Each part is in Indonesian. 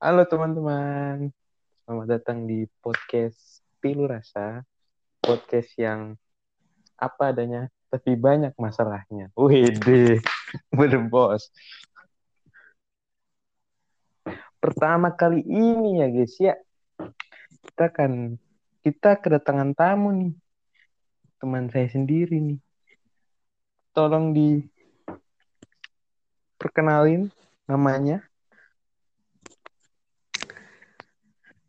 Halo teman-teman, selamat datang di podcast Pilu Rasa, podcast yang apa adanya, tapi banyak masalahnya. Wede, bener bos. Pertama kali ini ya guys ya, kita kan kita kedatangan tamu nih, teman saya sendiri nih. Tolong diperkenalin namanya.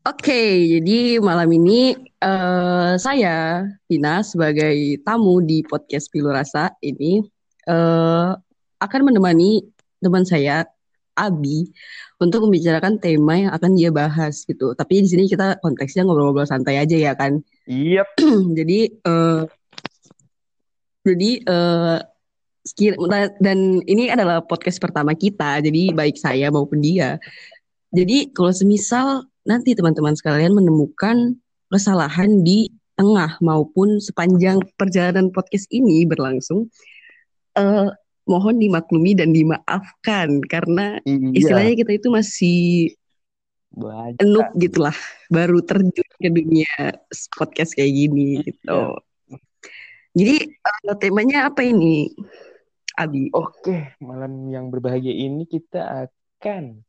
Oke, jadi malam ini uh, saya Vina sebagai tamu di podcast Pilu Rasa ini uh, akan menemani teman saya Abi untuk membicarakan tema yang akan dia bahas gitu. Tapi di sini kita konteksnya ngobrol-ngobrol santai aja ya kan. Iya. Yep. jadi uh, jadi uh, dan ini adalah podcast pertama kita. Jadi baik saya maupun dia. Jadi kalau semisal nanti teman-teman sekalian menemukan kesalahan di tengah maupun sepanjang perjalanan podcast ini berlangsung, uh, mohon dimaklumi dan dimaafkan karena iya. istilahnya kita itu masih noob gitulah, baru terjun ke dunia podcast kayak gini gitu. Iya. Jadi uh, temanya apa ini, Abi? Oke, malam yang berbahagia ini kita akan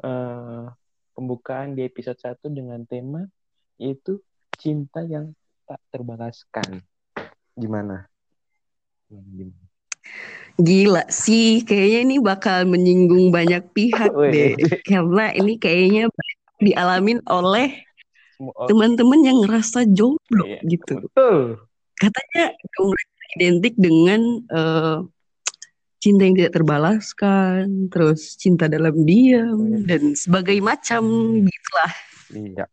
uh, pembukaan di episode 1 dengan tema yaitu cinta yang tak terbalaskan. Gimana? Gimana? Gila sih, kayaknya ini bakal menyinggung banyak pihak deh. Karena ini kayaknya dialamin oleh teman-teman yang ngerasa jomblo iya, gitu. Betul. Katanya identik dengan uh, cinta yang tidak terbalaskan, terus cinta dalam diam iya. dan sebagai macam hmm. gitulah. Iya.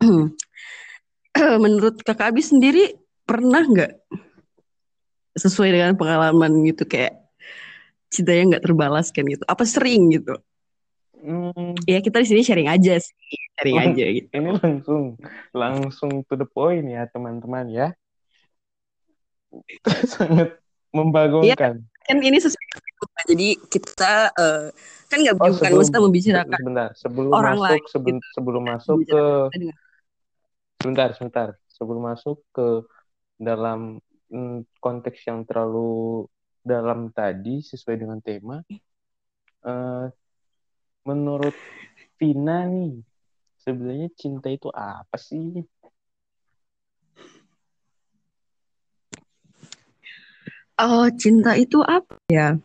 Menurut kakak Abi sendiri pernah nggak sesuai dengan pengalaman gitu kayak cinta yang nggak terbalaskan gitu? Apa sering gitu? Hmm. Ya kita di sini sharing aja sih, sharing oh, aja gitu. Ini langsung langsung to the point ya teman-teman ya. Sangat membagongkan. Ya, kan ini sesuai jadi kita uh, kan nggak oh, bukan mesti membicarakan sebentar sebelum orang masuk lain, sebelum gitu. sebelum masuk ke sebentar sebentar sebelum masuk ke dalam mm, konteks yang terlalu dalam tadi sesuai dengan tema uh, menurut Vina nih sebenarnya cinta itu apa sih Oh, cinta itu apa ya?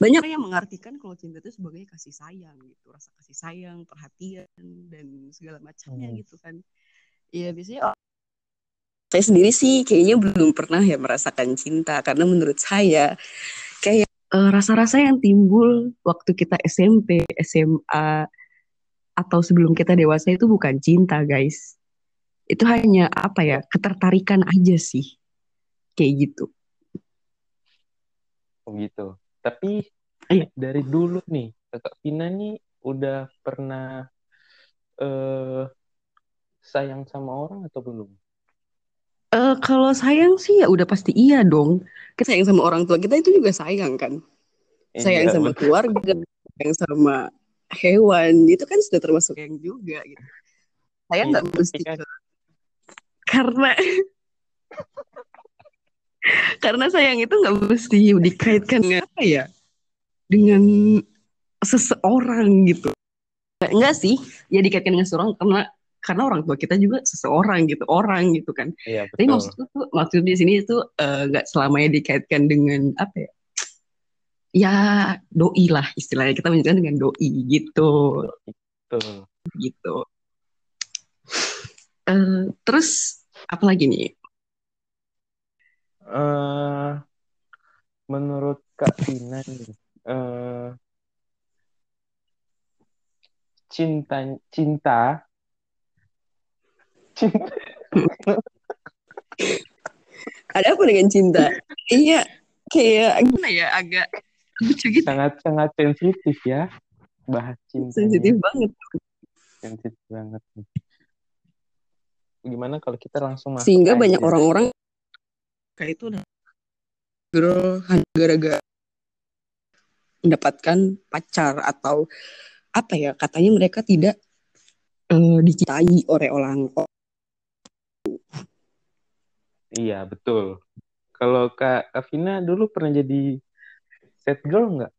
Banyak yang mengartikan kalau cinta itu sebagai kasih sayang gitu, rasa kasih sayang, perhatian dan segala macamnya hmm. gitu kan. Iya biasanya oh, saya sendiri sih kayaknya belum pernah ya merasakan cinta karena menurut saya kayak uh, rasa-rasa yang timbul waktu kita SMP, SMA atau sebelum kita dewasa itu bukan cinta, guys. Itu hanya apa ya, ketertarikan aja sih kayak gitu. Oh gitu. Tapi iya. dari dulu nih, Kakak Vina nih udah pernah uh, sayang sama orang atau belum? Uh, kalau sayang sih ya udah pasti iya dong. Kita sayang sama orang tua kita itu juga sayang kan. Iya, sayang sama betul. keluarga, sayang sama hewan, itu kan sudah termasuk yang juga gitu. Saya nggak iya, mesti kan... karena karena sayang itu nggak mesti dikaitkan dengan apa ya? Dengan seseorang gitu. Enggak sih ya dikaitkan dengan seseorang karena karena orang tua kita juga seseorang gitu orang gitu kan. Iya, tapi maksudku tuh maksud di sini itu eh, nggak uh, selamanya dikaitkan dengan apa ya? Ya doi lah istilahnya. Kita menyebutkan dengan doi gitu. Gitu gitu. Uh, terus apa lagi nih uh, menurut Kak Tina nih, uh, cinta cinta cinta. Ada apa dengan cinta? Iya kayak gimana ya agak lucu gitu. Sangat sangat sensitif ya bahas cinta sensitif banget. Sensitif banget gimana kalau kita langsung masuk sehingga banyak orang-orang mereka itu udah hanya gara-gara mendapatkan pacar atau apa ya katanya mereka tidak uh, dicintai oleh orang Iya betul. Kalau Kak Kavina dulu pernah jadi set girl nggak?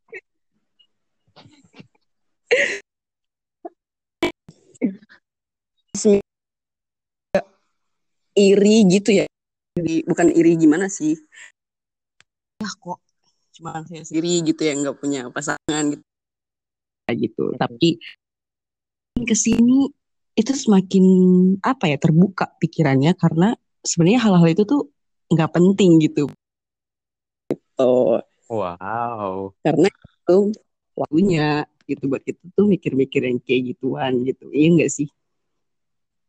iri gitu ya bukan iri gimana sih? Ya kok. Cuma saya sendiri. gitu ya nggak punya pasangan gitu. Ya, gitu. Tapi ke sini itu semakin apa ya terbuka pikirannya. Karena sebenarnya hal-hal itu tuh nggak penting gitu. Oh wow. Karena itu waktunya gitu buat kita tuh mikir-mikir yang kayak gituan gitu. Iya enggak sih?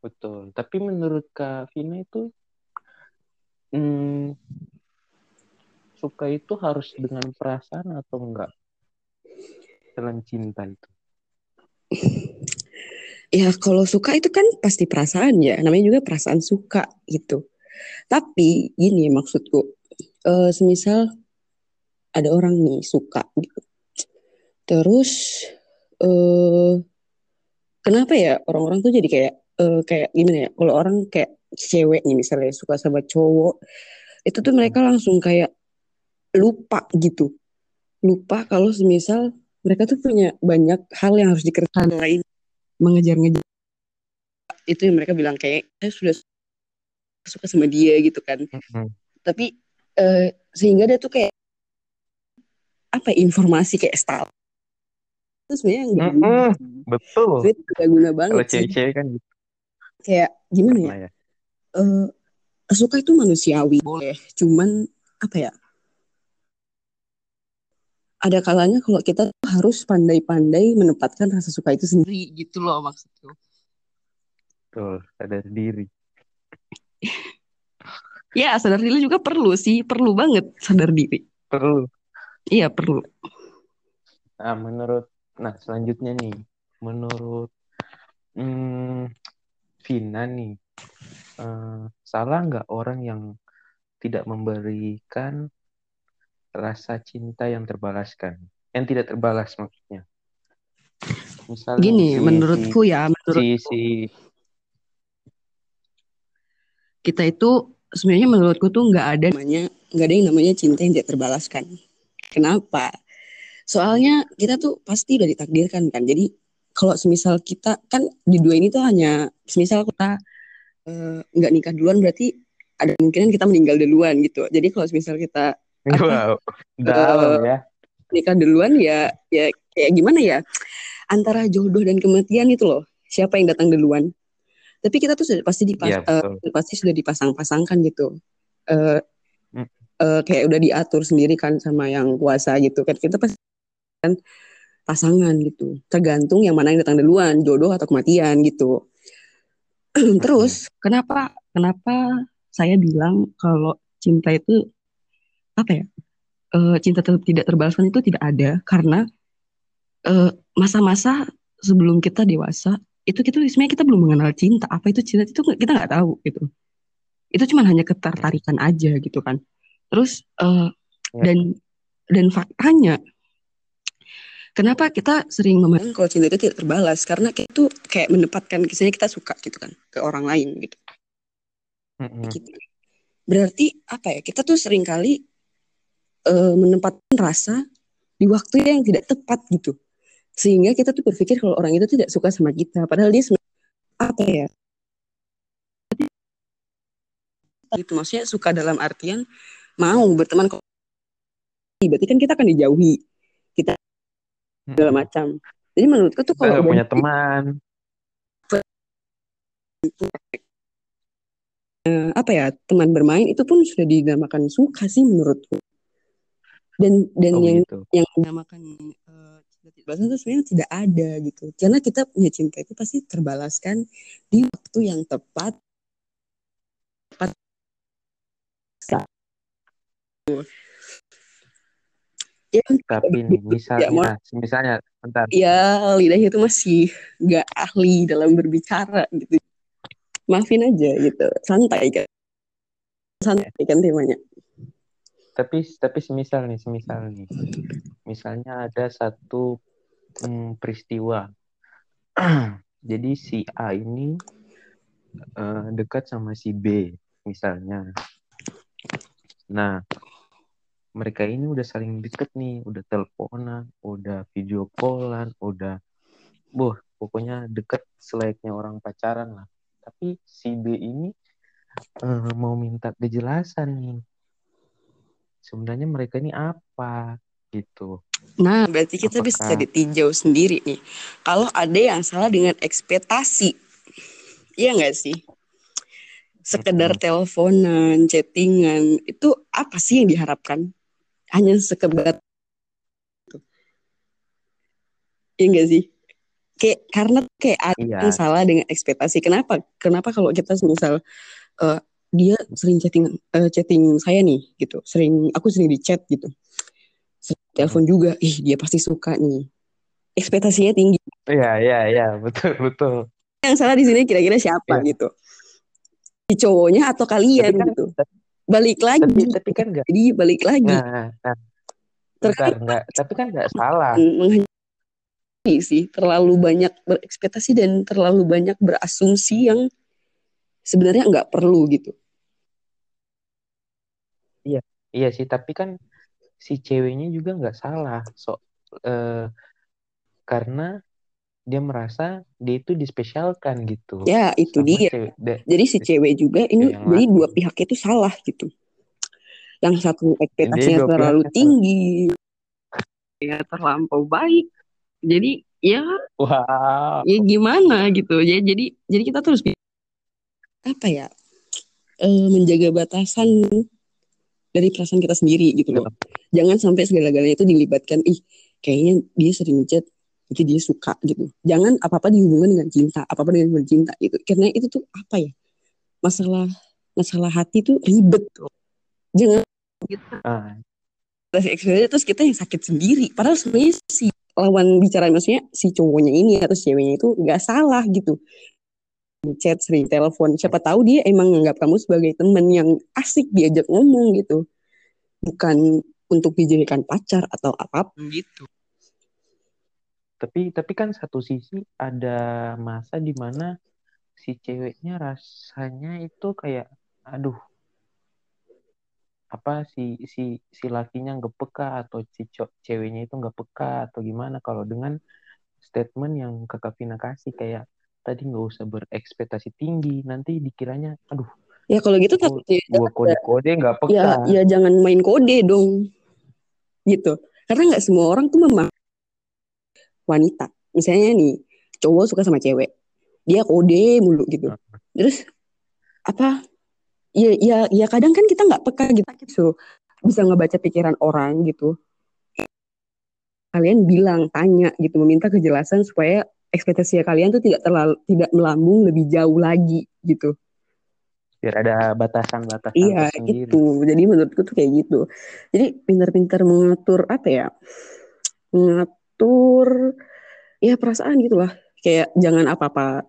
Betul. Tapi menurut kak Vina itu hmm, suka itu harus dengan perasaan atau enggak? Dalam cinta itu. Ya kalau suka itu kan pasti perasaan ya. Namanya juga perasaan suka gitu. Tapi gini maksudku uh, semisal ada orang nih suka gitu. Terus uh, kenapa ya orang-orang tuh jadi kayak uh, kayak gimana ya? Kalau orang kayak cewek nih misalnya suka sama cowok itu tuh mereka langsung kayak lupa gitu. Lupa kalau semisal mereka tuh punya banyak hal yang harus dikerjakan lain mengejar-ngejar. Itu yang mereka bilang kayak saya sudah suka sama dia gitu kan. Mm-hmm. tapi uh, sehingga dia tuh kayak apa ya, informasi kayak style itu sebenarnya enggak mm -hmm. betul. Itu gak guna banget kalau cewek-cewek kan gitu. Kayak gimana ya, ya? Uh, suka itu manusiawi boleh. Cuman apa ya? Ada kalanya kalau kita harus pandai-pandai menempatkan rasa suka itu sendiri gitu loh maksudku. Betul sadar diri. Ya sadar diri juga perlu sih. Perlu banget sadar diri. Perlu. Iya perlu. Nah menurut Nah, selanjutnya nih, menurut hmm, Vina nih, uh, salah nggak orang yang tidak memberikan rasa cinta yang terbalaskan, yang tidak terbalas maksudnya? Misalnya Gini, si, menurutku si, ya, menurut si, si kita itu sebenarnya menurutku tuh nggak ada namanya nggak ada yang namanya cinta yang tidak terbalaskan. Kenapa? Soalnya kita tuh pasti udah ditakdirkan kan. Jadi kalau semisal kita kan di dua ini tuh hanya semisal kita nggak uh, nikah duluan berarti ada kemungkinan kita meninggal duluan gitu. Jadi kalau semisal kita wow, dalam uh, ya. Nikah duluan ya ya kayak gimana ya? Antara jodoh dan kematian itu loh. Siapa yang datang duluan? Tapi kita tuh sudah pasti dipas ya, uh, pasti sudah dipasang-pasangkan gitu. Uh, uh, kayak udah diatur sendiri kan sama yang kuasa gitu kan kita pasti kan pasangan gitu. Tergantung yang mana yang datang duluan, jodoh atau kematian gitu. Terus kenapa kenapa saya bilang kalau cinta itu apa ya? E, cinta tetap tidak terbalaskan itu tidak ada karena eh, masa-masa sebelum kita dewasa itu kita sebenarnya kita belum mengenal cinta apa itu cinta itu kita nggak tahu gitu itu cuma hanya ketertarikan aja gitu kan terus uh, ya. dan dan faktanya Kenapa kita sering memandang kalau cinta itu tidak terbalas? Karena kita tuh kayak menempatkan kisahnya kita suka gitu kan ke orang lain gitu. Mm-hmm. gitu. Berarti apa ya? Kita tuh sering kali uh, menempatkan rasa di waktu yang tidak tepat gitu. Sehingga kita tuh berpikir kalau orang itu tidak suka sama kita. Padahal dia apa ya? Gitu maksudnya suka dalam artian mau berteman. Berarti kan kita akan dijauhi. Segala macam. Jadi menurutku tuh kalau punya teman uh, apa ya teman bermain itu pun sudah dinamakan suka sih menurutku. Dan dan oh, yang gitu. yang dinamakan uh, cinta itu sebenarnya tidak ada gitu. Karena kita punya cinta itu pasti terbalaskan di waktu yang tepat. tepat ya, tapi nih, misalnya, ya, misalnya, bentar. Ya, lidahnya itu masih nggak ahli dalam berbicara gitu. Maafin aja gitu, santai kan. Santai kan temanya. Tapi tapi semisal nih, semisal nih. Misalnya ada satu hmm, peristiwa jadi si A ini uh, dekat sama si B misalnya. Nah, mereka ini udah saling deket nih, udah teleponan, udah video callan, udah, boh, pokoknya deket selayaknya orang pacaran lah. Tapi si B ini uh, mau minta kejelasan nih. Sebenarnya mereka ini apa gitu. Nah, berarti kita Apakah... bisa ditinjau sendiri nih. Kalau ada yang salah dengan ekspektasi, iya nggak sih? Sekedar hmm. teleponan, chattingan, itu apa sih yang diharapkan? Hanya sekedar itu. Iya nggak sih? Kayak karena kayak ada iya. yang salah dengan ekspektasi. Kenapa? Kenapa kalau kita misal uh, dia sering chatting uh, chatting saya nih gitu, sering aku sering di chat gitu telepon juga ih dia pasti suka nih ekspektasinya tinggi iya iya iya betul betul yang salah di sini kira-kira siapa ya. gitu si cowoknya atau kalian kan, gitu balik lagi. Tapi, tapi kan enggak jadi balik lagi. Nah, nah. Bentar, enggak, tapi kan nggak salah. Sih terlalu banyak berekspektasi dan terlalu banyak berasumsi yang sebenarnya nggak perlu gitu. Iya iya sih tapi kan si ceweknya juga nggak salah so uh, karena dia merasa dia itu dispesialkan gitu ya itu Sama dia. cewek, jadi si cewek juga ini jadi dua pihak itu salah gitu. Yang satu ekspektasinya terlalu tinggi. Ya terlampau baik. Jadi ya wow. ya gimana gitu. Ya jadi jadi kita terus apa ya? E, menjaga batasan dari perasaan kita sendiri gitu loh. Jangan sampai segala-galanya itu dilibatkan, ih kayaknya dia sering chat, itu dia suka gitu. Jangan apa-apa dihubungkan dengan cinta, apa-apa dengan cinta gitu. Karena itu tuh apa ya? Masalah masalah hati tuh ribet tuh. Jangan gitu. Ah. terus kita yang sakit sendiri. Padahal sebenarnya si lawan bicara maksudnya si cowoknya ini atau ceweknya itu nggak salah gitu chat, sering telepon. Siapa tahu dia emang nganggap kamu sebagai teman yang asik diajak ngomong gitu. Bukan untuk dijadikan pacar atau apa pun gitu. Tapi tapi kan satu sisi ada masa di mana si ceweknya rasanya itu kayak aduh apa si si si lakinya nggak peka atau si ceweknya itu nggak peka atau gimana? Kalau dengan statement yang kakak Vina kasih kayak tadi nggak usah berekspektasi tinggi nanti dikiranya aduh ya kalau gitu tapi gua kode-kode nggak peka. Ya ya jangan main kode dong. Gitu. Karena nggak semua orang tuh memang wanita. Misalnya nih cowok suka sama cewek. Dia kode mulu gitu. Terus apa? Ya ya ya kadang kan kita nggak peka gitu. Gitu bisa ngebaca pikiran orang gitu. Kalian bilang tanya gitu meminta kejelasan supaya ekspektasi kalian tuh tidak terlalu tidak melambung lebih jauh lagi gitu. Biar ada batasan-batasan iya tersendiri. itu jadi menurutku tuh kayak gitu. Jadi pintar-pintar mengatur apa ya mengatur ya perasaan gitulah. Kayak jangan apa-apa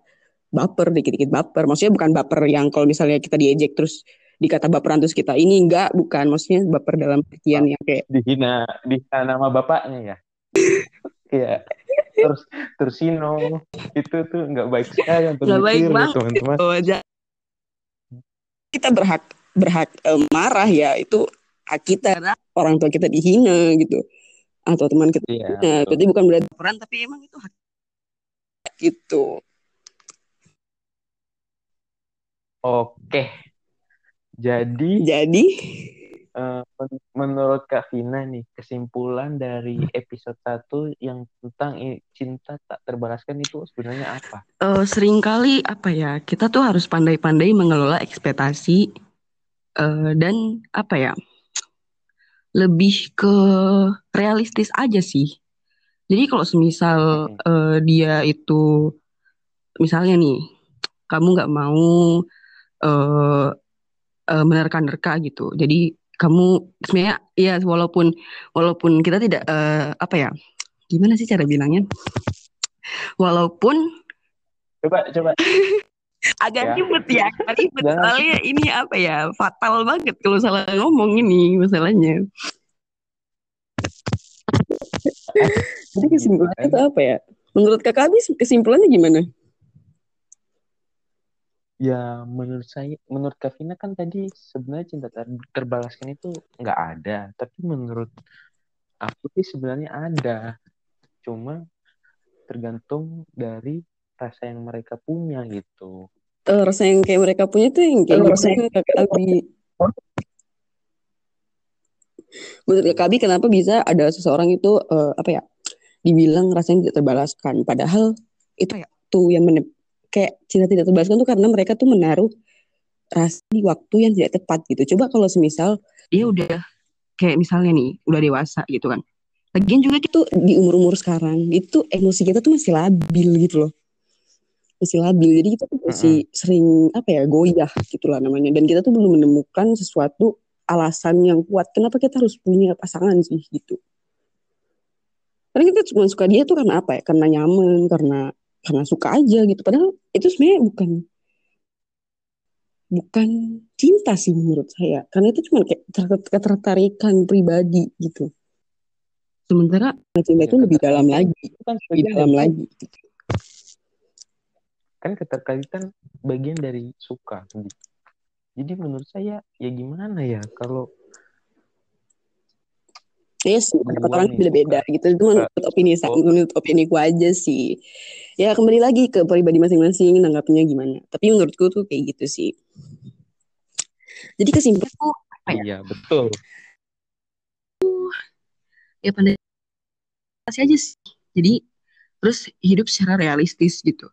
baper dikit-dikit baper. Maksudnya bukan baper yang kalau misalnya kita diejek terus dikata baperan terus kita ini enggak bukan. Maksudnya baper dalam artian yang kayak dihina dihina nama bapaknya ya. Iya. Terus tersino. Itu tuh nggak baik sekali untuk nggak baik banget teman-teman. kita berhak berhak uh, marah ya itu hak kita. Orang tua kita dihina gitu atau teman kita. Iya, dihina berarti bukan berarti peran tapi emang itu hak gitu. Oke. Jadi jadi? uh, menurut Kak Vina nih kesimpulan dari episode 1 yang tentang cinta tak terbalaskan itu sebenarnya apa? Uh, sering kali apa ya kita tuh harus pandai-pandai mengelola ekspektasi uh, dan apa ya lebih ke realistis aja sih. Jadi kalau semisal hmm. uh, dia itu misalnya nih kamu nggak mau uh, uh, menerka-nerka gitu. Jadi kamu sebenarnya ya walaupun walaupun kita tidak uh, apa ya gimana sih cara bilangnya walaupun coba coba agak ya. ribet ya ribet soalnya ini apa ya fatal banget kalau salah ngomong ini masalahnya jadi kesimpulannya itu apa ya Menurut kakak habis kesimpulannya gimana? Ya menurut saya, menurut Kavina kan tadi sebenarnya cinta terbalaskan itu nggak ada. Tapi menurut aku sih sebenarnya ada. Cuma tergantung dari rasa yang mereka punya gitu. Uh, rasa yang kayak mereka punya tuh yang kayak rasa yang kakak Abi. Menurut kakak Abi kenapa bisa ada seseorang itu uh, apa ya dibilang rasanya tidak terbalaskan padahal itu ya tuh yang menep kayak cinta tidak terbalaskan tuh karena mereka tuh menaruh rasa di waktu yang tidak tepat gitu coba kalau semisal dia udah kayak misalnya nih udah dewasa gitu kan Lagian juga itu di umur-umur sekarang itu emosi kita tuh masih labil gitu loh. Masih labil. Jadi kita tuh masih uh -huh. sering apa ya goyah gitulah namanya. Dan kita tuh belum menemukan sesuatu alasan yang kuat kenapa kita harus punya pasangan sih gitu. Karena kita cuma suka dia tuh karena apa ya? Karena nyaman, karena karena suka aja gitu. Padahal itu sebenarnya bukan bukan cinta sih menurut saya. Karena itu cuma kayak ketertarikan pribadi gitu. Sementara cinta itu lebih dalam lagi, kan lebih dalam lagi. Kan keterkaitan bagian dari suka. Jadi menurut saya ya gimana ya kalau Yes, pendapat orang beda-beda gitu. Itu menurut opini saya, menurut opini ku aja sih. Ya kembali lagi ke pribadi masing-masing nanggapnya gimana. Tapi menurutku tuh kayak gitu sih. Jadi kesimpulan tuh apa ya? Iya, betul ya pandai aja sih jadi terus hidup secara realistis gitu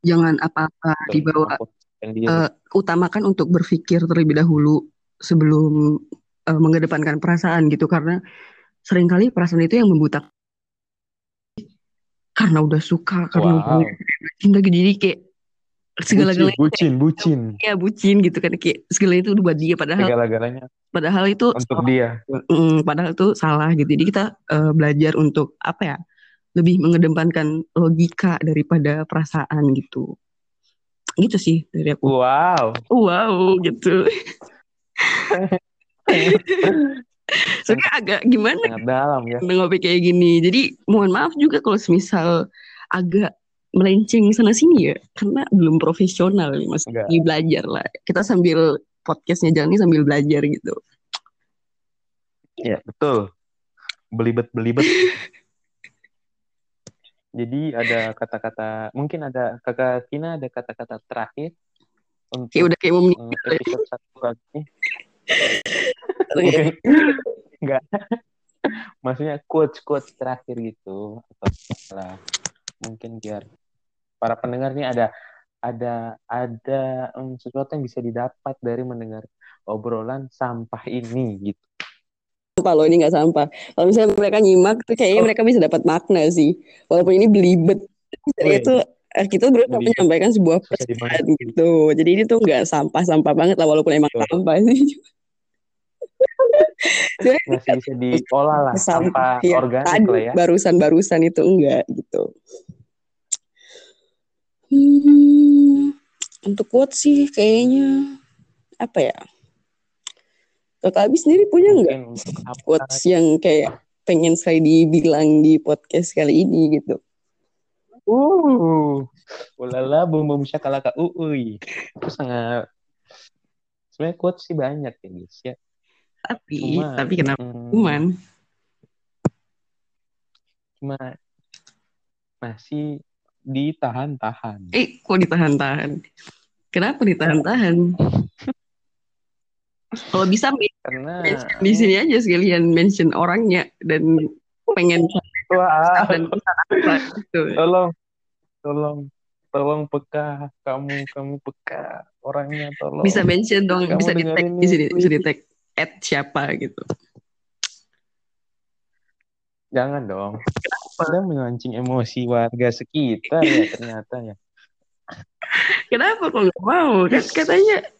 jangan apa-apa dibawa uh, utamakan untuk berpikir terlebih dahulu sebelum uh, mengedepankan perasaan gitu. Karena sering kali perasaan itu yang membuta karena udah suka karena wow. udah cinta gitu jadi kayak segala-galanya bucin, bucin, ya bucin gitu kan. Kayak segala itu buat dia. Padahal segala-galanya. padahal itu untuk salah. dia. Mm, padahal itu salah gitu. Jadi kita uh, belajar untuk apa ya lebih mengedepankan logika daripada perasaan gitu. Gitu sih dari aku. Wow. Wow gitu. Soalnya agak gimana Sangat dalam ya. Ngopi kayak gini? Jadi mohon maaf juga kalau semisal agak melenceng sana sini ya karena belum profesional nih mas lagi belajar lah. Kita sambil podcastnya jalan sambil belajar gitu. Ya betul. Belibet belibet jadi ada kata-kata mungkin ada kakak Tina ada kata-kata terakhir untuk udah kayak mau meninggal episode satu kali enggak. Maksudnya quotes quotes terakhir gitu atau lah mungkin biar para pendengar ini ada ada ada um, sesuatu yang bisa didapat dari mendengar obrolan sampah ini gitu. Sampah loh ini nggak sampah. Kalau misalnya mereka nyimak tuh kayaknya oh. mereka bisa dapat makna sih. Walaupun ini belibet. Jadi oh, itu eh, kita berusaha menyampaikan sebuah pesan gitu. Jadi ini tuh nggak sampah-sampah banget lah walaupun emang oh. sampah sih. masih bisa diolah lah sampah ya, organik tadi, lah ya. Barusan-barusan itu enggak gitu. Hmm, untuk quotes sih kayaknya apa ya? Kakak Abi sendiri punya nggak quotes yang kayak pengen saya dibilang di podcast kali ini gitu? Uh, ulala bum bum syakalaka uui. Itu sangat sebenarnya quotes sih banyak ya guys ya. Tapi Cuma, tapi kenapa hmm, cuman? Cuma masih ditahan-tahan. Eh, kok ditahan-tahan? Kenapa ditahan-tahan? Kalau bisa karena di sini aja sekalian mention orangnya dan pengen Wah, dan gitu. Tolong, tolong, tolong peka kamu, kamu peka orangnya tolong. Bisa mention dong, kamu bisa di tag di sini, bisa di tag at siapa gitu. Jangan dong. Sudah memancing emosi warga sekitar ya ternyata ya. Kenapa kok nggak mau? Kan katanya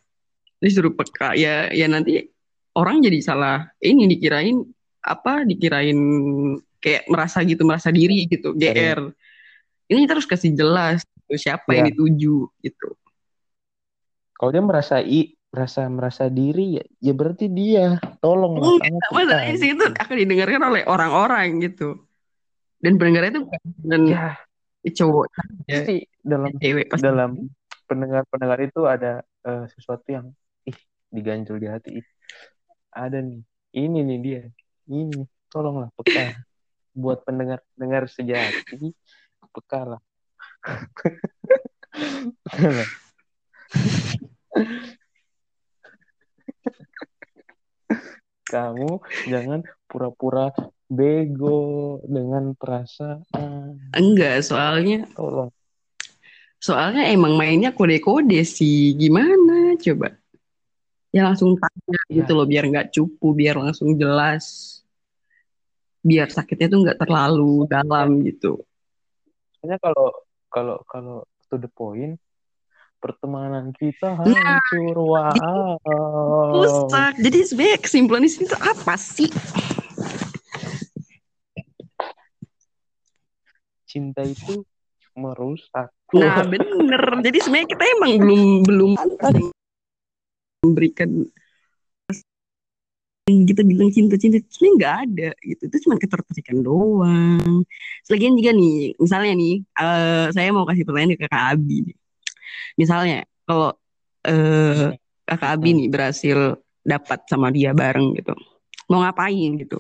disuruh peka. Ya ya nanti orang jadi salah. Ini dikirain apa dikirain kayak merasa gitu merasa diri gitu GR ini terus kasih jelas siapa ya. yang dituju gitu. Kalau dia merasa i merasa merasa diri ya, ya berarti dia. Tolong kamu masalahnya sih itu akan didengarkan oleh orang-orang gitu. Dan pendengarnya itu bukan ya. cowok ya. sih dalam cewek dalam pendengar-pendengar itu ada uh, sesuatu yang diganjel di hati ada nih ini nih dia ini tolonglah peka buat pendengar pendengar sejati peka lah kamu jangan pura-pura bego dengan perasaan. Enggak, soalnya tolong. Soalnya emang mainnya kode-kode sih. Gimana coba? Ya langsung tanya ya. gitu loh biar nggak cupu, biar langsung jelas. Biar sakitnya tuh nggak terlalu dalam gitu. Soalnya kalau kalau kalau to the point pertemanan kita nah, hancur nah, wow rusak jadi sebenarnya kesimpulan di sini tuh apa sih cinta itu merusak nah bener jadi sebenarnya kita emang belum belum memberikan kita bilang cinta-cinta sebenarnya nggak ada gitu. Itu cuma ketertarikan doang. Selagian juga nih misalnya nih uh, saya mau kasih pertanyaan ke kakak Abi nih. Misalnya kalau uh, kakak Abi nih berhasil dapat sama dia bareng gitu. Mau ngapain gitu?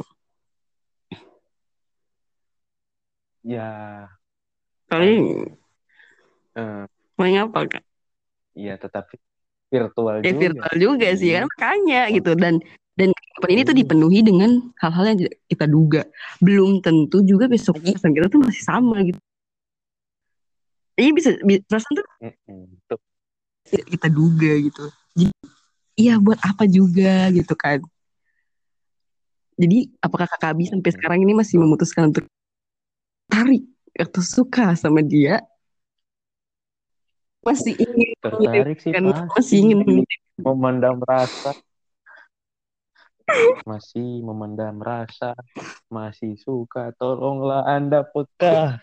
Ya. Paling uh, paling apa kak? Iya, tetapi virtual ya, juga. virtual juga sih kan makanya gitu dan dan kehidupan ini tuh dipenuhi dengan hal-hal yang kita duga belum tentu juga besok perasaan kita tuh masih sama gitu Iya bisa, perasaan tuh kita duga gitu. Iya buat apa juga gitu kan. Jadi apakah kakak Abi sampai sekarang ini masih memutuskan untuk tarik atau suka sama dia? Masih ingin tertarik sih kan, masih ingin memandang rasa masih memandang rasa masih suka tolonglah anda peka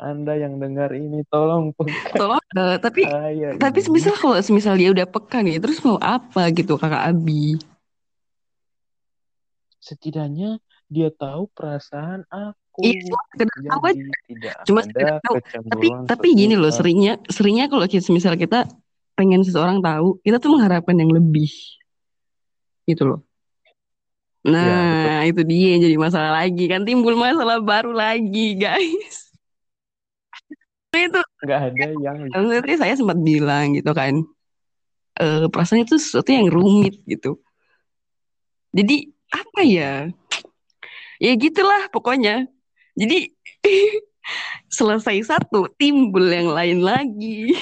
anda yang dengar ini tolong peka. Tolong, uh, tapi Ayah, tapi semisal kalau semisal dia udah peka nih, terus mau apa gitu kakak Abi? Setidaknya dia tahu perasaan aku. Iya, tahu aja. Tidak Cuma ada tahu. Tapi tapi gini loh, seringnya seringnya kalau kita semisal kita pengen seseorang tahu, kita tuh mengharapkan yang lebih. Gitu loh. Nah, ya, itu dia yang jadi masalah lagi kan timbul masalah baru lagi, guys itu nggak ada yang nanti saya sempat bilang gitu kan e, perasaan itu sesuatu yang rumit gitu jadi apa ya ya gitulah pokoknya jadi selesai satu timbul yang lain lagi.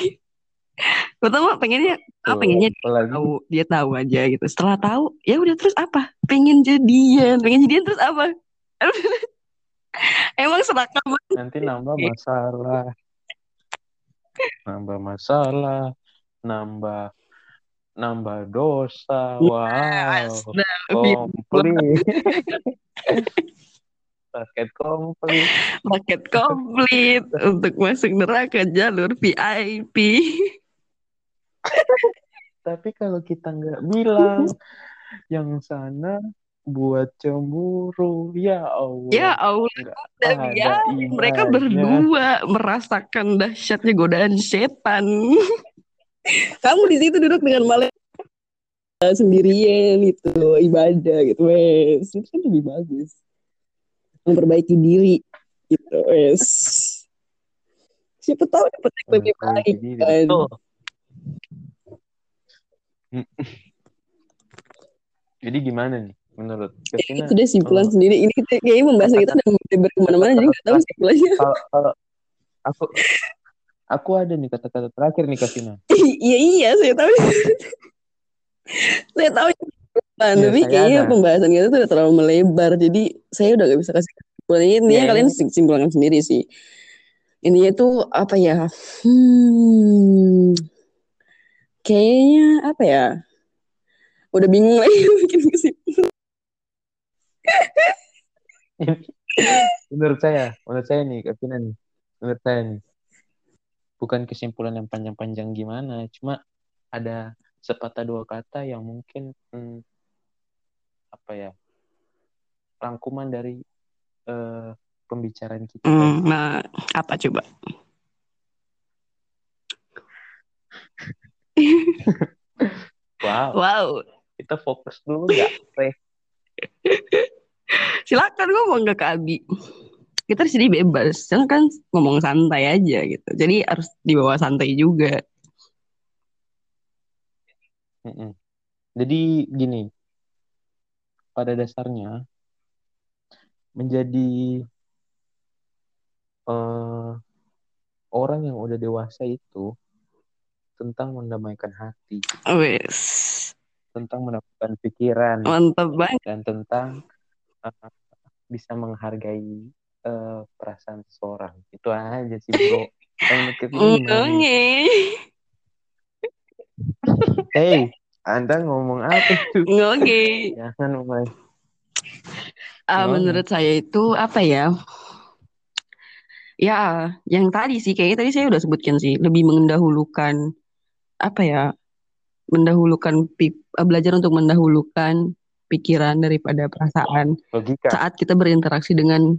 Pertama pengennya oh, pengennya dia tahu dia tahu aja gitu. Setelah tahu ya udah terus apa? Pengen jadian pengen jadian terus apa? Emang serakah nanti nambah masalah. Nambah masalah, nambah nambah dosa. Wow, komplit. Paket komplit. Paket komplit untuk masuk neraka jalur VIP. Tapi kalau kita nggak bilang yang sana buat cemburu. Ya Allah. Ya Allah dan ya mereka berdua merasakan dahsyatnya godaan setan. Kamu di situ duduk dengan malaikat sendirian itu ibadah gitu. Wes itu kan lebih bagus memperbaiki diri gitu wes siapa tahu dapat yang lebih baik kan? Jadi gimana nih menurut Kevina, itu deh simpulan uh, sendiri. Ini kita kayaknya membahas kita udah berkemana-mana jadi nggak tahu simpulannya kalau, aku aku ada nih kata-kata terakhir nih Kevina iya iya saya tahu. Saya tahu ya, tapi kayaknya ada. pembahasan kita tuh udah terlalu melebar jadi saya udah gak bisa kasih kesimpulan. Ini ya, kalian simpulkan sendiri sih. Intinya tuh apa ya? Hmm, kayaknya apa ya? Udah bingung lagi bikin kesimpulan. Menurut saya, menurut saya nih, Kevin nih, menurut saya nih, bukan kesimpulan yang panjang-panjang gimana, cuma ada sepatah dua kata yang mungkin hmm, apa ya rangkuman dari uh, pembicaraan kita. Mm, nah, apa coba? wow. Wow. Kita fokus dulu ya, Silakan ngomong gak ke Abi. Kita di sini bebas. Silakan ngomong santai aja gitu. Jadi harus dibawa santai juga. Mm -mm. Jadi gini, pada dasarnya menjadi uh, orang yang udah dewasa itu tentang mendamaikan hati, Wes. tentang mendapatkan pikiran, Mantap banget. dan tentang uh, bisa menghargai uh, perasaan seseorang. Itu aja sih, bro. Yang. Hey, Anda ngomong apa tuh? Oke. Jangan mulai. Ah, Gimana? menurut saya itu apa ya? Ya, yang tadi sih kayaknya tadi saya udah sebutkan sih, lebih mendahulukan apa ya? Mendahulukan eh, belajar untuk mendahulukan pikiran daripada perasaan Logika. saat kita berinteraksi dengan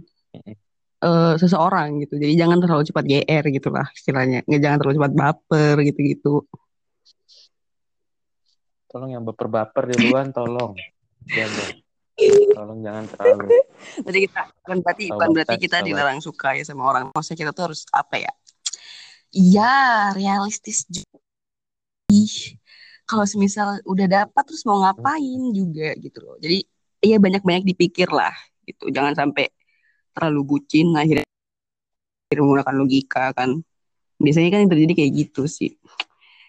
eh, seseorang gitu. Jadi jangan terlalu cepat GR gitu lah istilahnya. Nggak jangan terlalu cepat baper gitu-gitu. Tolong yang baper-baper duluan, tolong. Jangan. Tolong jangan terlalu. Jadi kita bukan berarti bukan Sahabat, berarti kita dilarang suka ya sama orang. Maksudnya kita tuh harus apa ya? Iya, realistis juga. Kalau semisal udah dapat terus mau ngapain juga gitu loh. Jadi iya banyak-banyak dipikir lah gitu. Jangan sampai terlalu bucin akhirnya menggunakan logika kan. Biasanya kan yang terjadi kayak gitu sih.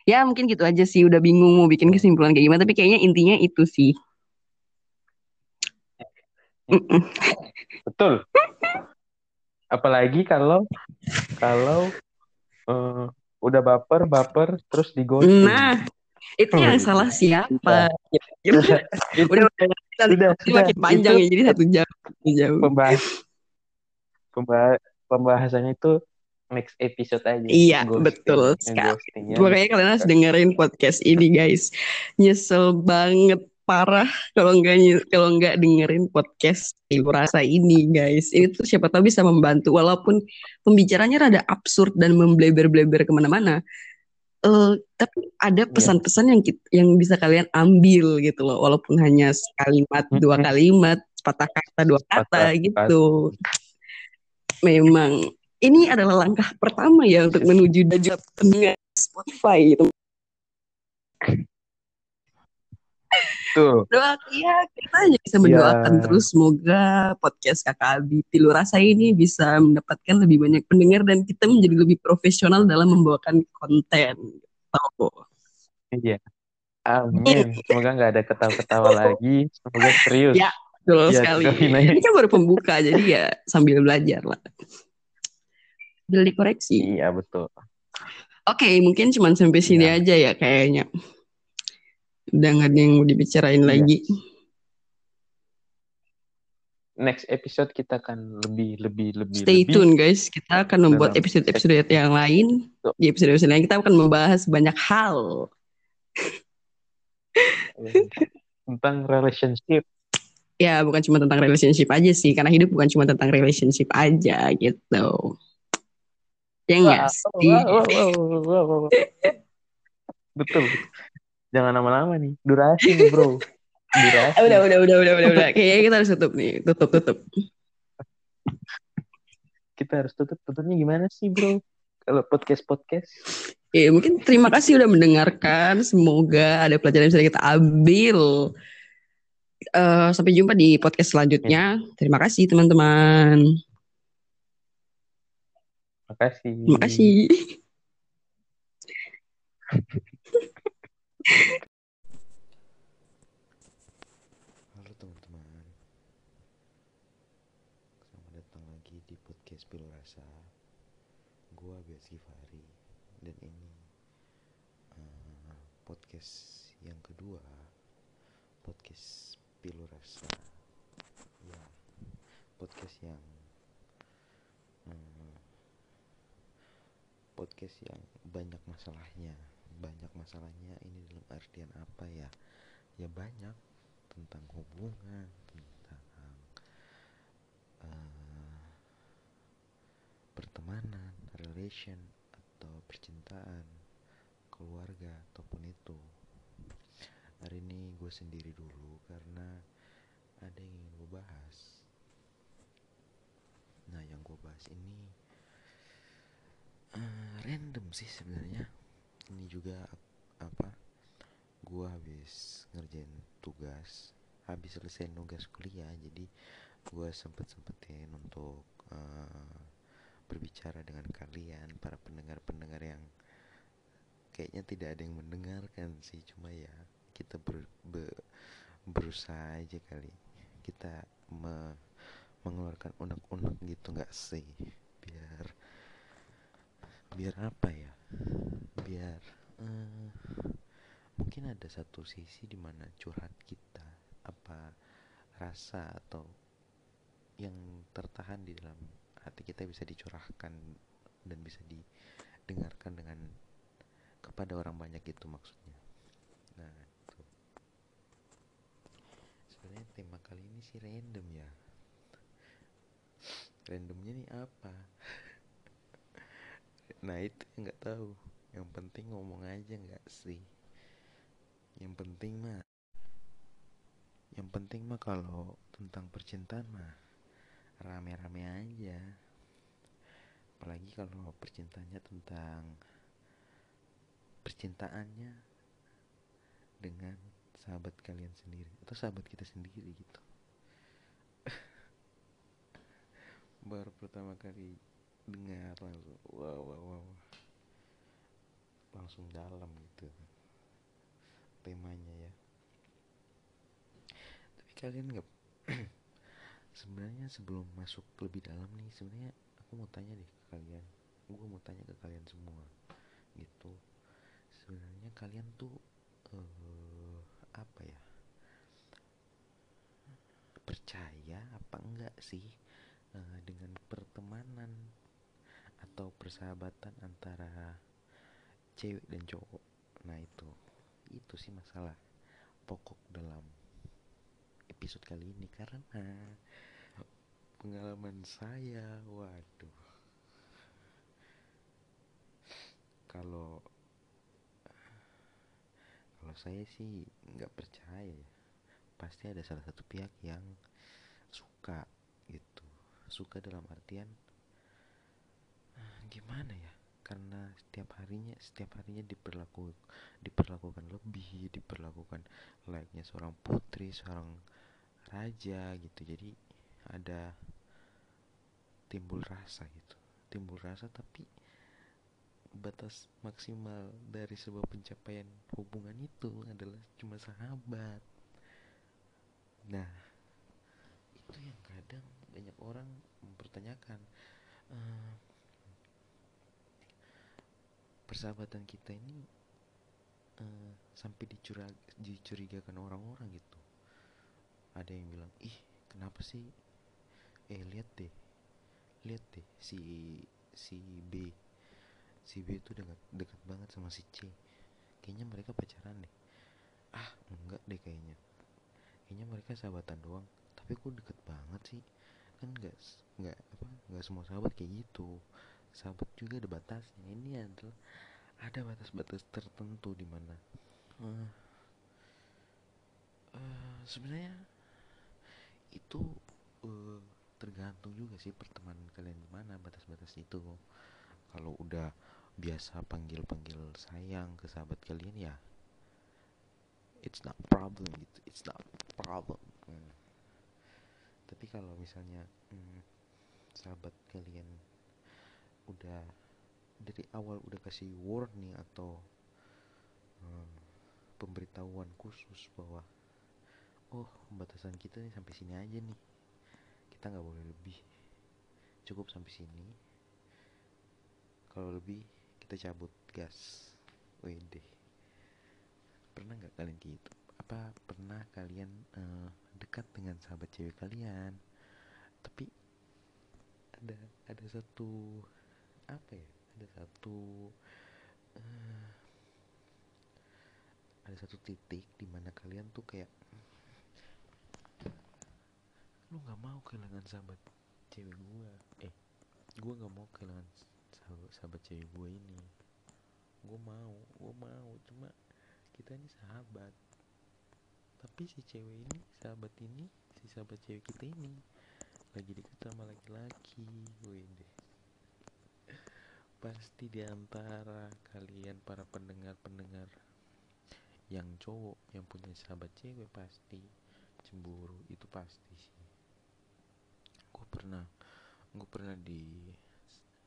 Ya mungkin gitu aja sih. Udah bingung mau bikin kesimpulan kayak gimana. Tapi kayaknya intinya itu sih. Betul. Apalagi kalau kalau eh, udah baper, baper terus di ghosting. Nah, itu yang salah siapa? Itu, Udah, udah, sudah, ini makin panjang Itu ya, jadi satu jam. Satu jam. pembahas, pembahas pembahasannya itu next episode aja. Iya, Ghosting. betul sekali. ya. Makanya kalian harus dengerin podcast ini, guys. Nyesel banget parah kalau nggak kalau nggak dengerin podcast Ibu Rasa ini, guys. Ini tuh siapa tahu bisa membantu walaupun pembicaranya rada absurd dan membleber-bleber ke mana-mana. Eh, tapi ada pesan-pesan yang kit- yang bisa kalian ambil gitu loh, walaupun hanya sekalimat, dua kalimat, patah kata, dua kata Patah gitu. Memang ini adalah langkah pertama ya untuk menuju dajjal pendengar Spotify gitu. Tuh. Doa ya kita hanya bisa mendoakan Ya. terus semoga podcast Kakak Abi Pilu Rasa ini bisa mendapatkan lebih banyak pendengar dan kita menjadi lebih profesional dalam membawakan konten. Gitu. Iya. Amin. Semoga nggak ada ketawa-ketawa lagi. Semoga serius. Ya, Betul Iya, sekali. Ini kan baru pembuka jadi ya sambil belajar lah. Sambil dikoreksi. Iya betul. Oke, mungkin cuma sampai sini Iya. aja ya kayaknya. Udah nggak ada yang mau dibicarain Iya. lagi. Next episode kita akan lebih lebih lebih Stay lebih tune guys, kita akan membuat episode-episode yang lain. Tuh. Di episode-episode lain kita akan membahas banyak hal. tentang relationship. Ya, bukan cuma tentang relationship aja sih, karena hidup bukan cuma tentang relationship aja gitu. Ya nggak sih? wow, wow, wow, wow, wow. Betul. Jangan lama-lama nih. Durasi nih, Bro. Durasi. Ah, Udah, udah, udah, udah, udah, udah. Kayaknya kita harus tutup nih, tutup, tutup. Kita harus tutup. Tutupnya gimana sih, Bro? Kalau podcast-podcast. Ya, mungkin terima kasih udah mendengarkan. Semoga ada pelajaran yang bisa kita ambil. Eh, sampai jumpa di podcast selanjutnya. Terima kasih teman-teman. Makasih. Terima kasih. Halo teman-teman Selamat datang lagi di podcast Pilu Rasa Gua Besi Fari Dan ini eh, podcast yang kedua Podcast Pilu Rasa Ya Podcast yang eh, Podcast yang banyak masalahnya Banyak masalahnya ini dalam artian apa ya? Ya banyak tentang hubungan, tentang eh, pertemanan, relation atau percintaan, keluarga ataupun itu. Hari ini gue sendiri dulu karena ada yang ingin gue bahas. Nah yang gue bahas ini uh, random sih sebenarnya. Ini juga apa? Gue habis ngerjain tugas habis selesai nugas kuliah jadi gue sempet sempetin untuk uh, berbicara dengan kalian para pendengar-pendengar yang kayaknya tidak ada yang mendengarkan sih cuma ya kita ber, be, berusaha aja kali. Kita me, mengeluarkan unek-unek gitu nggak sih? Biar biar apa ya? Biar uh, mungkin ada satu sisi di mana curhat kita apa rasa atau yang tertahan di dalam hati kita bisa dicurahkan dan bisa didengarkan dengan kepada orang banyak itu maksudnya. Nah sebenarnya tema kali ini sih random ya. Randomnya nih apa? Nah itu nggak tahu yang penting ngomong aja nggak sih. Yang penting mah yang penting mah kalau tentang percintaan mah rame-rame aja. Apalagi kalau percintaannya tentang percintaannya dengan sahabat kalian sendiri atau sahabat kita sendiri gitu. Baru pertama kali dengar langsung wow wow wow langsung dalam gitu. Temanya ya. Tapi kalian nggak sebenarnya sebelum masuk lebih dalam nih sebenarnya aku mau tanya deh ke kalian. Gue mau tanya ke kalian semua gitu. Sebenarnya kalian tuh uh, apa ya? Percaya apa enggak sih uh, dengan pertemanan atau persahabatan antara cewek dan cowok. Nah itu. Itu sih masalah pokok dalam episode kali ini karena pengalaman saya waduh. Kalau kalau saya sih nggak percaya ya. Pasti ada salah satu pihak yang suka gitu. Suka dalam artian ah, gimana ya karena setiap harinya setiap harinya diperlaku diperlakukan lebih diperlakukan layaknya seorang putri seorang raja gitu jadi ada timbul rasa gitu timbul rasa tapi batas maksimal dari sebuah pencapaian hubungan itu adalah cuma sahabat. Nah, itu yang kadang banyak orang mempertanyakan uh, persahabatan kita ini uh, sampai dicurag dicurigakan orang-orang gitu. Ada yang bilang, ih kenapa sih? Eh lihat deh, lihat deh si si B si B itu dekat dekat banget sama si C. Kayaknya mereka pacaran deh. Ah enggak deh kayaknya. Kayaknya mereka sahabatan doang. Tapi kok deket banget sih? Kan enggak enggak apa enggak semua sahabat kayak gitu sahabat juga ada batasnya. Ini adalah ada batas-batas tertentu di mana uh, uh, sebenarnya itu uh, tergantung juga sih pertemanan kalian di mana batas-batas itu. Kalau udah biasa panggil-panggil sayang ke sahabat kalian ya it's not problem gitu. It's not problem. Hmm. tapi kalau misalnya hmm, sahabat kalian udah dari awal udah kasih warning atau hmm, pemberitahuan khusus bahwa oh batasan kita nih sampai sini aja nih. Kita nggak boleh lebih. Cukup sampai sini. Kalau lebih kita cabut gas. Wede. Pernah nggak kalian gitu? Apa pernah kalian uh, dekat dengan sahabat cewek kalian? Tapi ada ada satu apa ya? Ada satu uh, ada satu titik di mana kalian tuh kayak lu nggak mau kehilangan sahabat cewek gua. Eh gua nggak mau kehilangan sahabat, sahabat cewek gue ini. Gue mau gue mau cuma kita ini sahabat. Tapi si cewek ini sahabat ini si sahabat cewek kita ini lagi deket sama laki-laki. Gue deh pasti di antara kalian para pendengar-pendengar. Yang cowok yang punya sahabat cewek pasti cemburu itu pasti sih. Gue pernah gue pernah di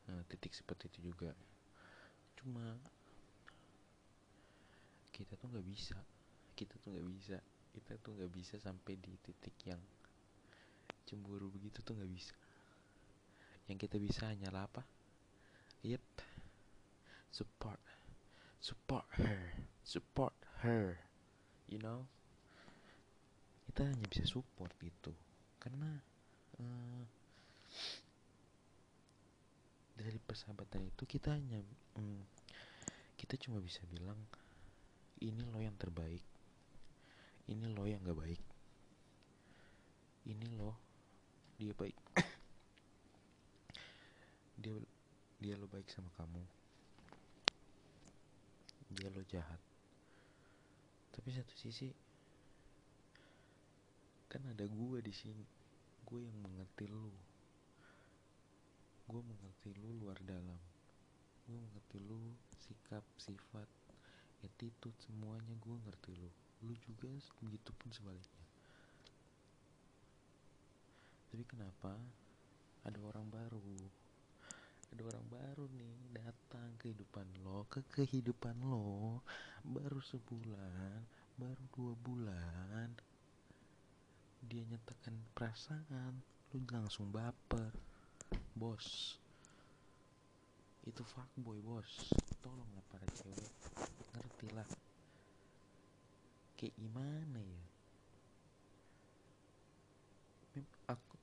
uh, titik seperti itu juga. Cuma kita tuh nggak bisa kita tuh nggak bisa kita tuh nggak bisa sampai di titik yang cemburu begitu tuh nggak bisa. Yang kita bisa hanyalah apa yep. Support. Support her. Support her. You know? Kita hanya bisa support gitu. Karena uh, dari persahabatan itu kita hanya um, kita cuma bisa bilang ini lo yang terbaik. Ini lo yang gak baik. Ini lo dia baik. Dia dia lo baik sama kamu. Dia lo jahat. Tapi satu sisi kan ada gue di sini. Gue yang mengerti lo. Gue mengerti lo luar dalam. Gue mengerti lo sikap sifat attitude semuanya gue ngerti lo. Lu juga begitu pun sebaliknya. Tapi kenapa ada orang baru ada orang baru nih datang. Kehidupan lo ke kehidupan lo baru sebulan baru dua bulan dia nyatakan perasaan lu langsung baper. Bos itu fuckboy bos. Tolonglah para cewek ngerti lah kayak gimana ya? Aku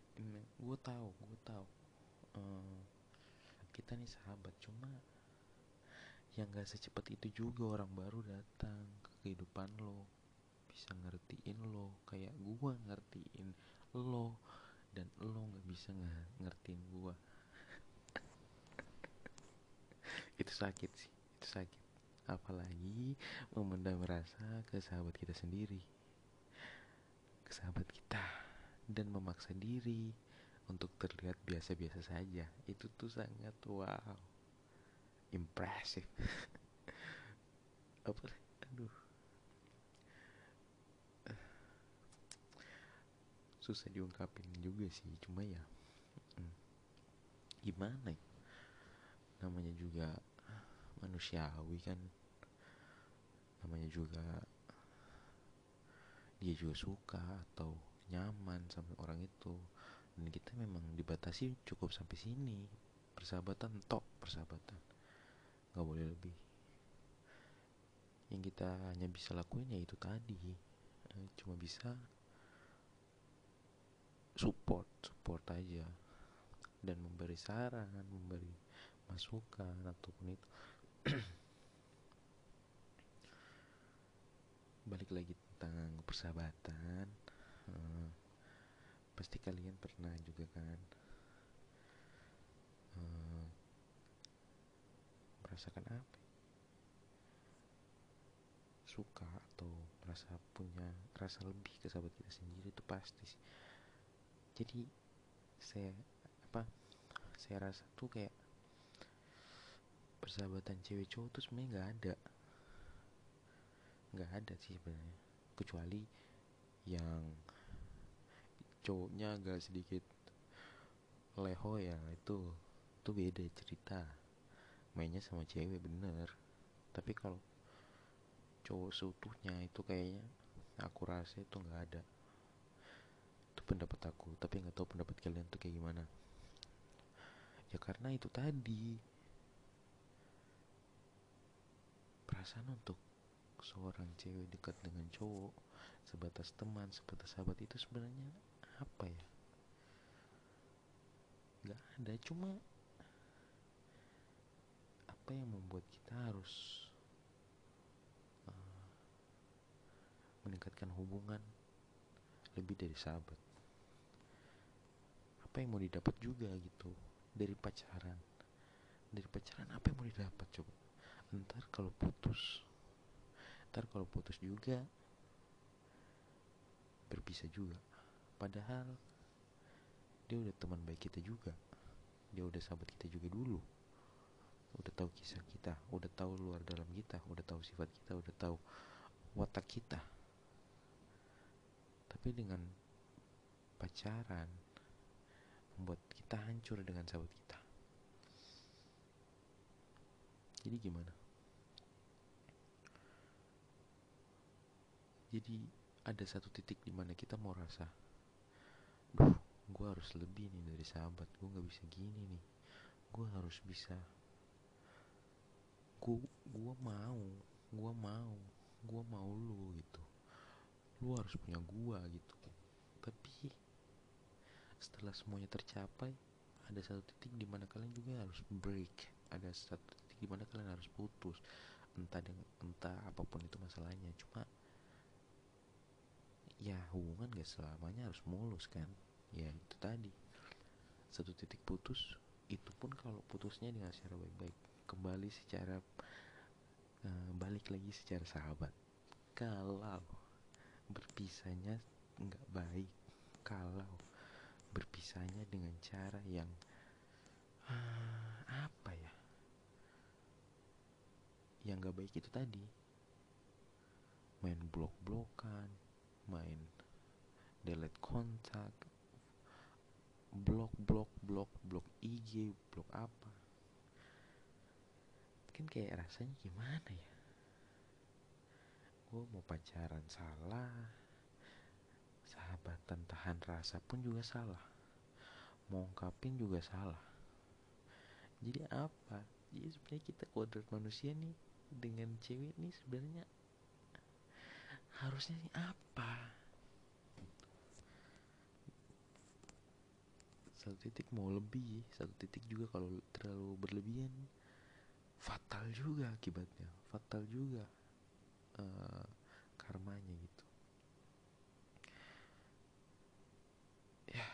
gue tahu gue tahu uh, kita nih sahabat cuma yang gak secepat itu juga orang baru datang ke kehidupan lo bisa ngertiin lo kayak gue ngertiin lo dan lo nggak bisa ngertiin gue itu sakit sih itu sakit. Apalagi memendam rasa ke sahabat kita sendiri ke sahabat kita dan memaksa diri untuk terlihat biasa-biasa saja. Itu tuh sangat wow. Impresif apa aduh. Susah diungkapin juga sih cuma ya hmm, gimana ya? Namanya juga manusiawi kan. Namanya juga dia juga suka atau nyaman sama orang itu dan kita memang dibatasi cukup sampai sini. Persahabatan tok persahabatan. Nggak boleh lebih. Yang kita hanya bisa lakuin ya itu tadi. Eh, cuma bisa support support aja. Dan memberi saran memberi masukan ataupun itu. Balik lagi tentang persahabatan. Uh, pasti kalian pernah juga kan uh, merasakan apa? Suka atau merasa punya rasa lebih ke sahabat kita sendiri itu pasti sih. Jadi saya apa saya rasa tuh kayak persahabatan cewek cowok tuh sebenarnya nggak ada. Nggak ada sih sebenarnya. Kecuali yang cowoknya agak sedikit leho ya itu itu beda cerita. Mainnya sama cewek bener. Tapi kalau cowok seutuhnya itu kayaknya aku rasa itu nggak ada. Itu pendapat aku tapi nggak tahu pendapat kalian tuh kayak gimana. Ya karena itu tadi. Perasaan untuk seorang cewek dekat dengan cowok sebatas teman sebatas sahabat itu sebenarnya apa ya? Nggak ada cuma apa yang membuat kita harus uh, meningkatkan hubungan lebih dari sahabat? Apa yang mau didapat juga gitu dari pacaran? Dari pacaran apa yang mau didapat coba? Ntar kalau putus ntar kalau putus juga berpisah juga padahal dia udah teman baik kita juga. Dia udah sahabat kita juga dulu. Udah tahu kisah kita udah tahu luar dalam kita udah tahu sifat kita udah tahu watak kita. Tapi dengan pacaran membuat kita hancur dengan sahabat kita. Jadi gimana? Jadi ada satu titik di mana kita mau rasa duh gue harus lebih nih dari sahabat. Gue nggak bisa gini nih. Gue harus bisa. Gue gue mau gue mau gue mau lu gitu. Lu harus punya gue gitu. Tapi setelah semuanya tercapai ada satu titik di mana kalian juga harus break. Ada satu titik di mana kalian harus putus. Entah dengan entah apa pun itu masalahnya. Cuma ya hubungan gak selamanya harus mulus kan? Ya itu tadi. Satu titik putus itu pun kalau putusnya dengan secara baik-baik. Kembali secara uh, balik lagi secara sahabat. Kalau berpisahnya nggak baik kalau berpisahnya dengan cara yang uh, apa ya? Yang nggak baik itu tadi. Main blok-blokan main. Delete kontak blok blok blok blok IG blok apa. Kan kayak rasanya gimana ya? Gue mau pacaran salah. Sahabatan tahan rasa pun juga salah. Mau ungkapin juga salah. Jadi apa? Jadi sebenarnya kita kodrat manusia nih dengan cewek nih sebenarnya harusnya ini apa? Satu titik mau lebih satu titik juga kalau terlalu berlebihan. Fatal juga akibatnya fatal juga uh, karmanya gitu. Ya.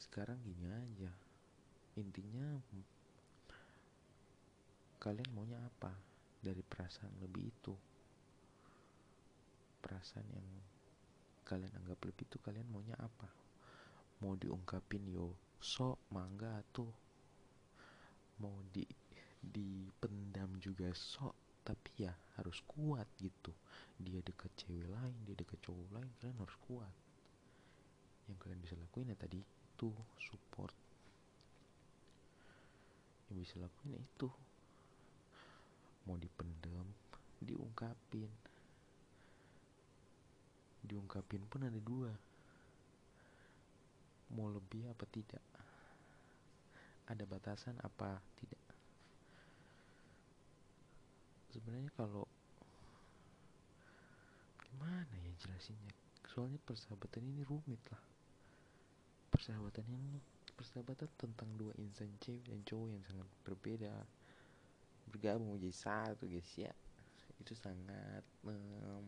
Sekarang gini aja. Intinya kalian maunya apa dari perasaan lebih itu. Perasaan yang kalian anggap lebih itu kalian maunya apa? Mau diungkapin yo sok mangga tuh mau di dipendam juga sok tapi ya harus kuat gitu. Dia deket cewek lain dia deket cowok lain kalian harus kuat. Yang kalian bisa lakuin ya tadi itu support. Yang bisa lakuin ya itu mau dipendam diungkapin. Diungkapin pun ada dua. Mau lebih apa tidak? Ada batasan apa tidak? Sebenarnya kalau gimana ya jelasinnya? Soalnya persahabatan ini rumit lah. Persahabatan ini persahabatan tentang dua insan cewek dan cowok yang sangat berbeda bergabung menjadi satu guys ya. Itu sangat um,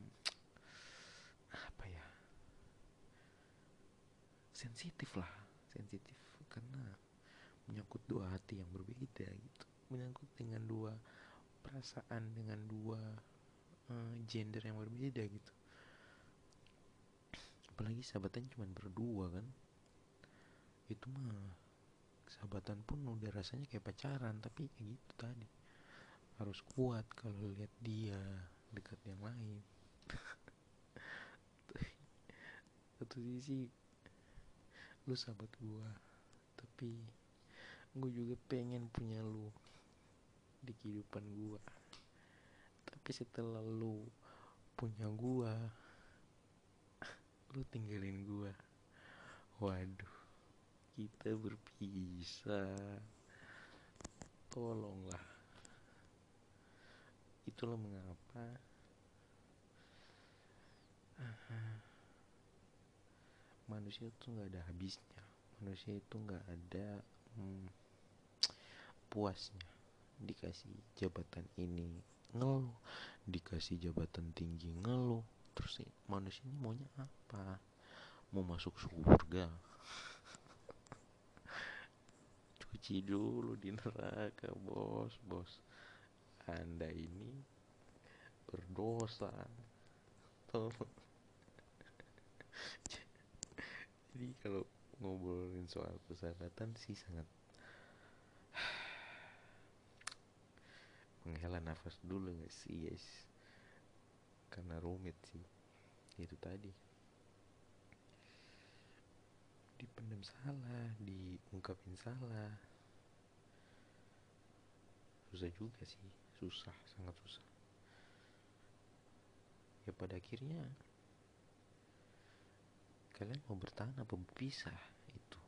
apa ya? Sensitif lah sensitif. Karena menyangkut dua hati yang berbeda gitu. Menyangkut dengan dua perasaan dengan dua uh, gender yang berbeda gitu. Apalagi sahabatan cuma berdua kan. Itu mah sahabatan pun udah rasanya kayak pacaran tapi kayak gitu tadi harus kuat kalau lihat dia dekat yang lain. Satu sisi lu sahabat gua tapi gue juga pengen punya lu di kehidupan gua. Tapi setelah lu punya gua lu tinggalin gua. Waduh kita berpisah. Tolonglah itulah mengapa? Manusia itu nggak ada habisnya. Manusia itu nggak ada hmm, puasnya. Dikasih jabatan ini ngeluh dikasih jabatan tinggi ngeluh. Terus manusia ini maunya apa? Mau masuk surga? Dicuci dulu di neraka bos bos anda ini berdosa. Tolong jadi kalau ngobrolin soal persahabatan sih sangat menghela nafas dulu gak sih guys? Karena rumit sih. Itu tadi. Dipendam salah diungkapin salah. Susah juga sih susah sangat susah. Ya pada akhirnya kalian mau bertahan apa berpisah itu.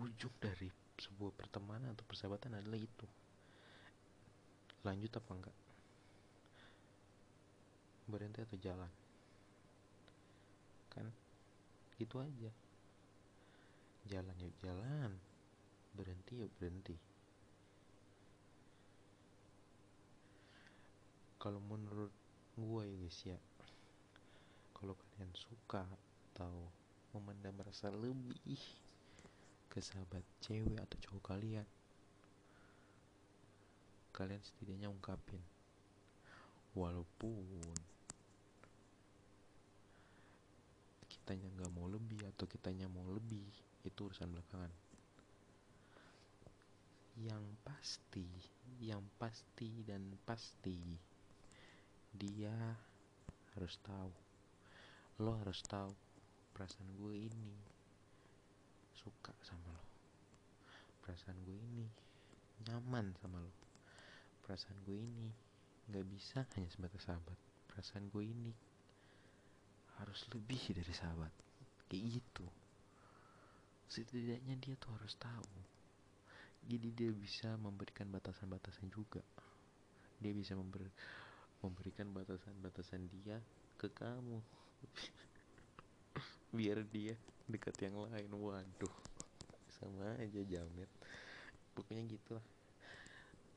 Ujung dari sebuah pertemanan atau persahabatan adalah itu. Lanjut apa enggak? Berhenti atau jalan? Kan gitu aja. Jalan yuk jalan. Berhenti yuk berhenti kalau menurut gue ya guys ya kalau kalian suka atau memandang merasa lebih ke sahabat cewek atau cowok kalian kalian setidaknya ungkapin. Walaupun kitanya nggak mau lebih atau kitanya mau lebih itu urusan belakangan. Yang pasti yang pasti dan pasti dia harus tahu. Lo harus tahu perasaan gue ini. Suka sama lo. Perasaan gue ini nyaman sama lo. Perasaan gue ini nggak bisa hanya sebatas sahabat. Perasaan gue ini harus lebih dari sahabat. Kayak gitu. Setidaknya dia tuh harus tahu. Jadi dia bisa memberikan batasan-batasan juga. Dia bisa member memberikan batasan-batasan dia ke kamu. Biar dia dekat yang lain. Waduh sama aja jamet. Pokoknya gitulah.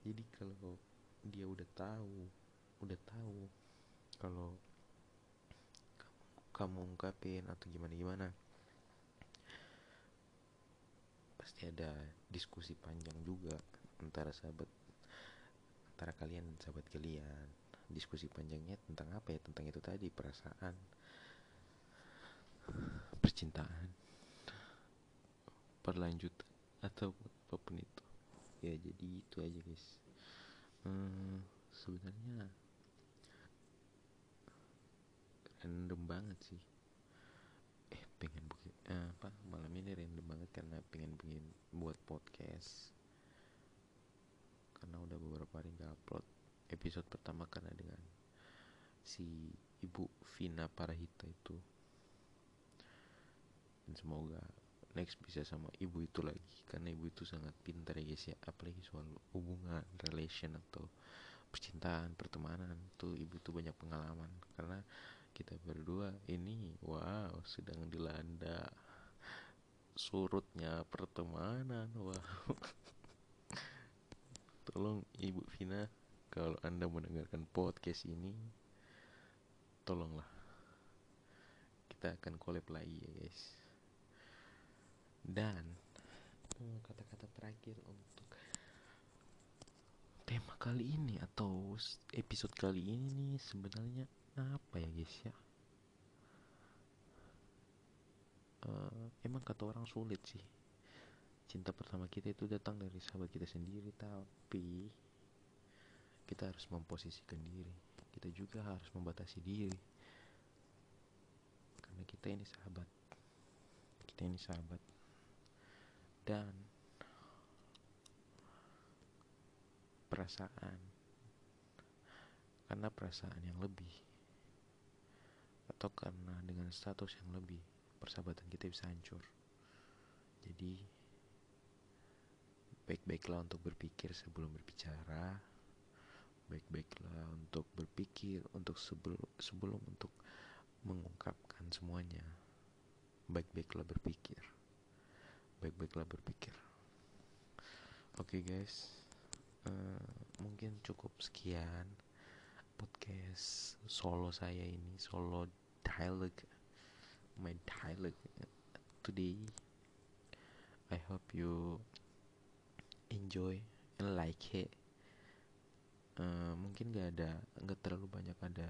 Jadi kalau dia udah tahu udah tahu kalau kamu, kamu ungkapin atau gimana gimana pasti ada diskusi panjang juga antara sahabat antara kalian dan sahabat kalian diskusi panjangnya tentang apa ya? Tentang itu tadi perasaan percintaan. Perlanjutan atau apa pun itu. Ya jadi itu aja guys. Hmm, sebenarnya random banget sih. Eh pengen bikin eh, apa malam ini random banget karena pengen bikin buat podcast. Karena udah beberapa hari nggak upload episode pertama karena dengan si ibu Vina Parahita itu. Dan semoga next bisa sama ibu itu lagi karena ibu itu sangat pintar ya guys ya. Apalagi soal hubungan relation atau percintaan pertemanan tuh ibu tuh banyak pengalaman. Karena kita berdua ini wow sedang dilanda surutnya pertemanan wow. Tolong ibu Vina kalau anda mendengarkan podcast ini tolonglah. Kita akan collab lagi ya guys. Dan hmm, kata-kata terakhir untuk tema kali ini atau episode kali ini nih sebenarnya apa ya guys ya? Uh, emang kata orang sulit sih. Cinta pertama kita itu datang dari sahabat kita sendiri tapi kita harus memposisikan diri. Kita juga harus membatasi diri. Karena kita ini sahabat. Kita ini sahabat. Dan perasaan. Karena perasaan yang lebih. Atau karena dengan status yang lebih persahabatan kita bisa hancur. Jadi baik-baiklah untuk berpikir sebelum berbicara baik-baiklah untuk berpikir untuk sebelum sebelum untuk mengungkapkan semuanya. Baik-baiklah berpikir. Baik-baiklah berpikir. Oke okay, guys. Uh, mungkin cukup sekian podcast solo saya ini solo dialogue my dialogue today. I hope you enjoy and like it uh, mungkin gak ada nggak terlalu banyak ada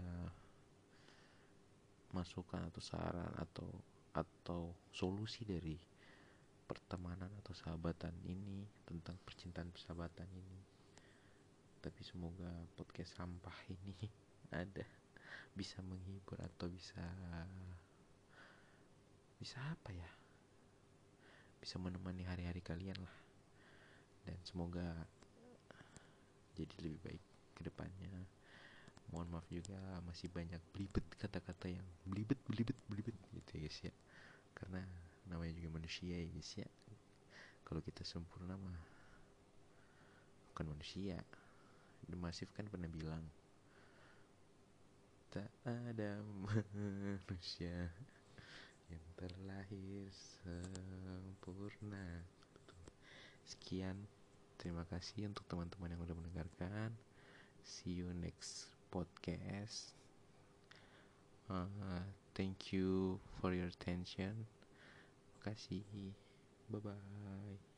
masukan atau saran atau atau solusi dari pertemanan atau sahabatan ini tentang percintaan persahabatan ini. Tapi semoga podcast sampah ini ada bisa menghibur atau bisa bisa apa ya? Bisa menemani hari-hari kalian lah. Dan semoga jadi lebih baik ke depannya. Mohon maaf juga masih banyak belibet kata-kata yang belibet belibet belibet gitu ya guys ya. Karena namanya juga manusia ya guys ya. Kalau kita sempurna mah bukan manusia. The Masif kan pernah bilang tak ada manusia yang terlahir sempurna. Sekian. Terima kasih untuk teman-teman yang udah mendengarkan see you next podcast. Uh, thank you for your attention. Kasih bye bye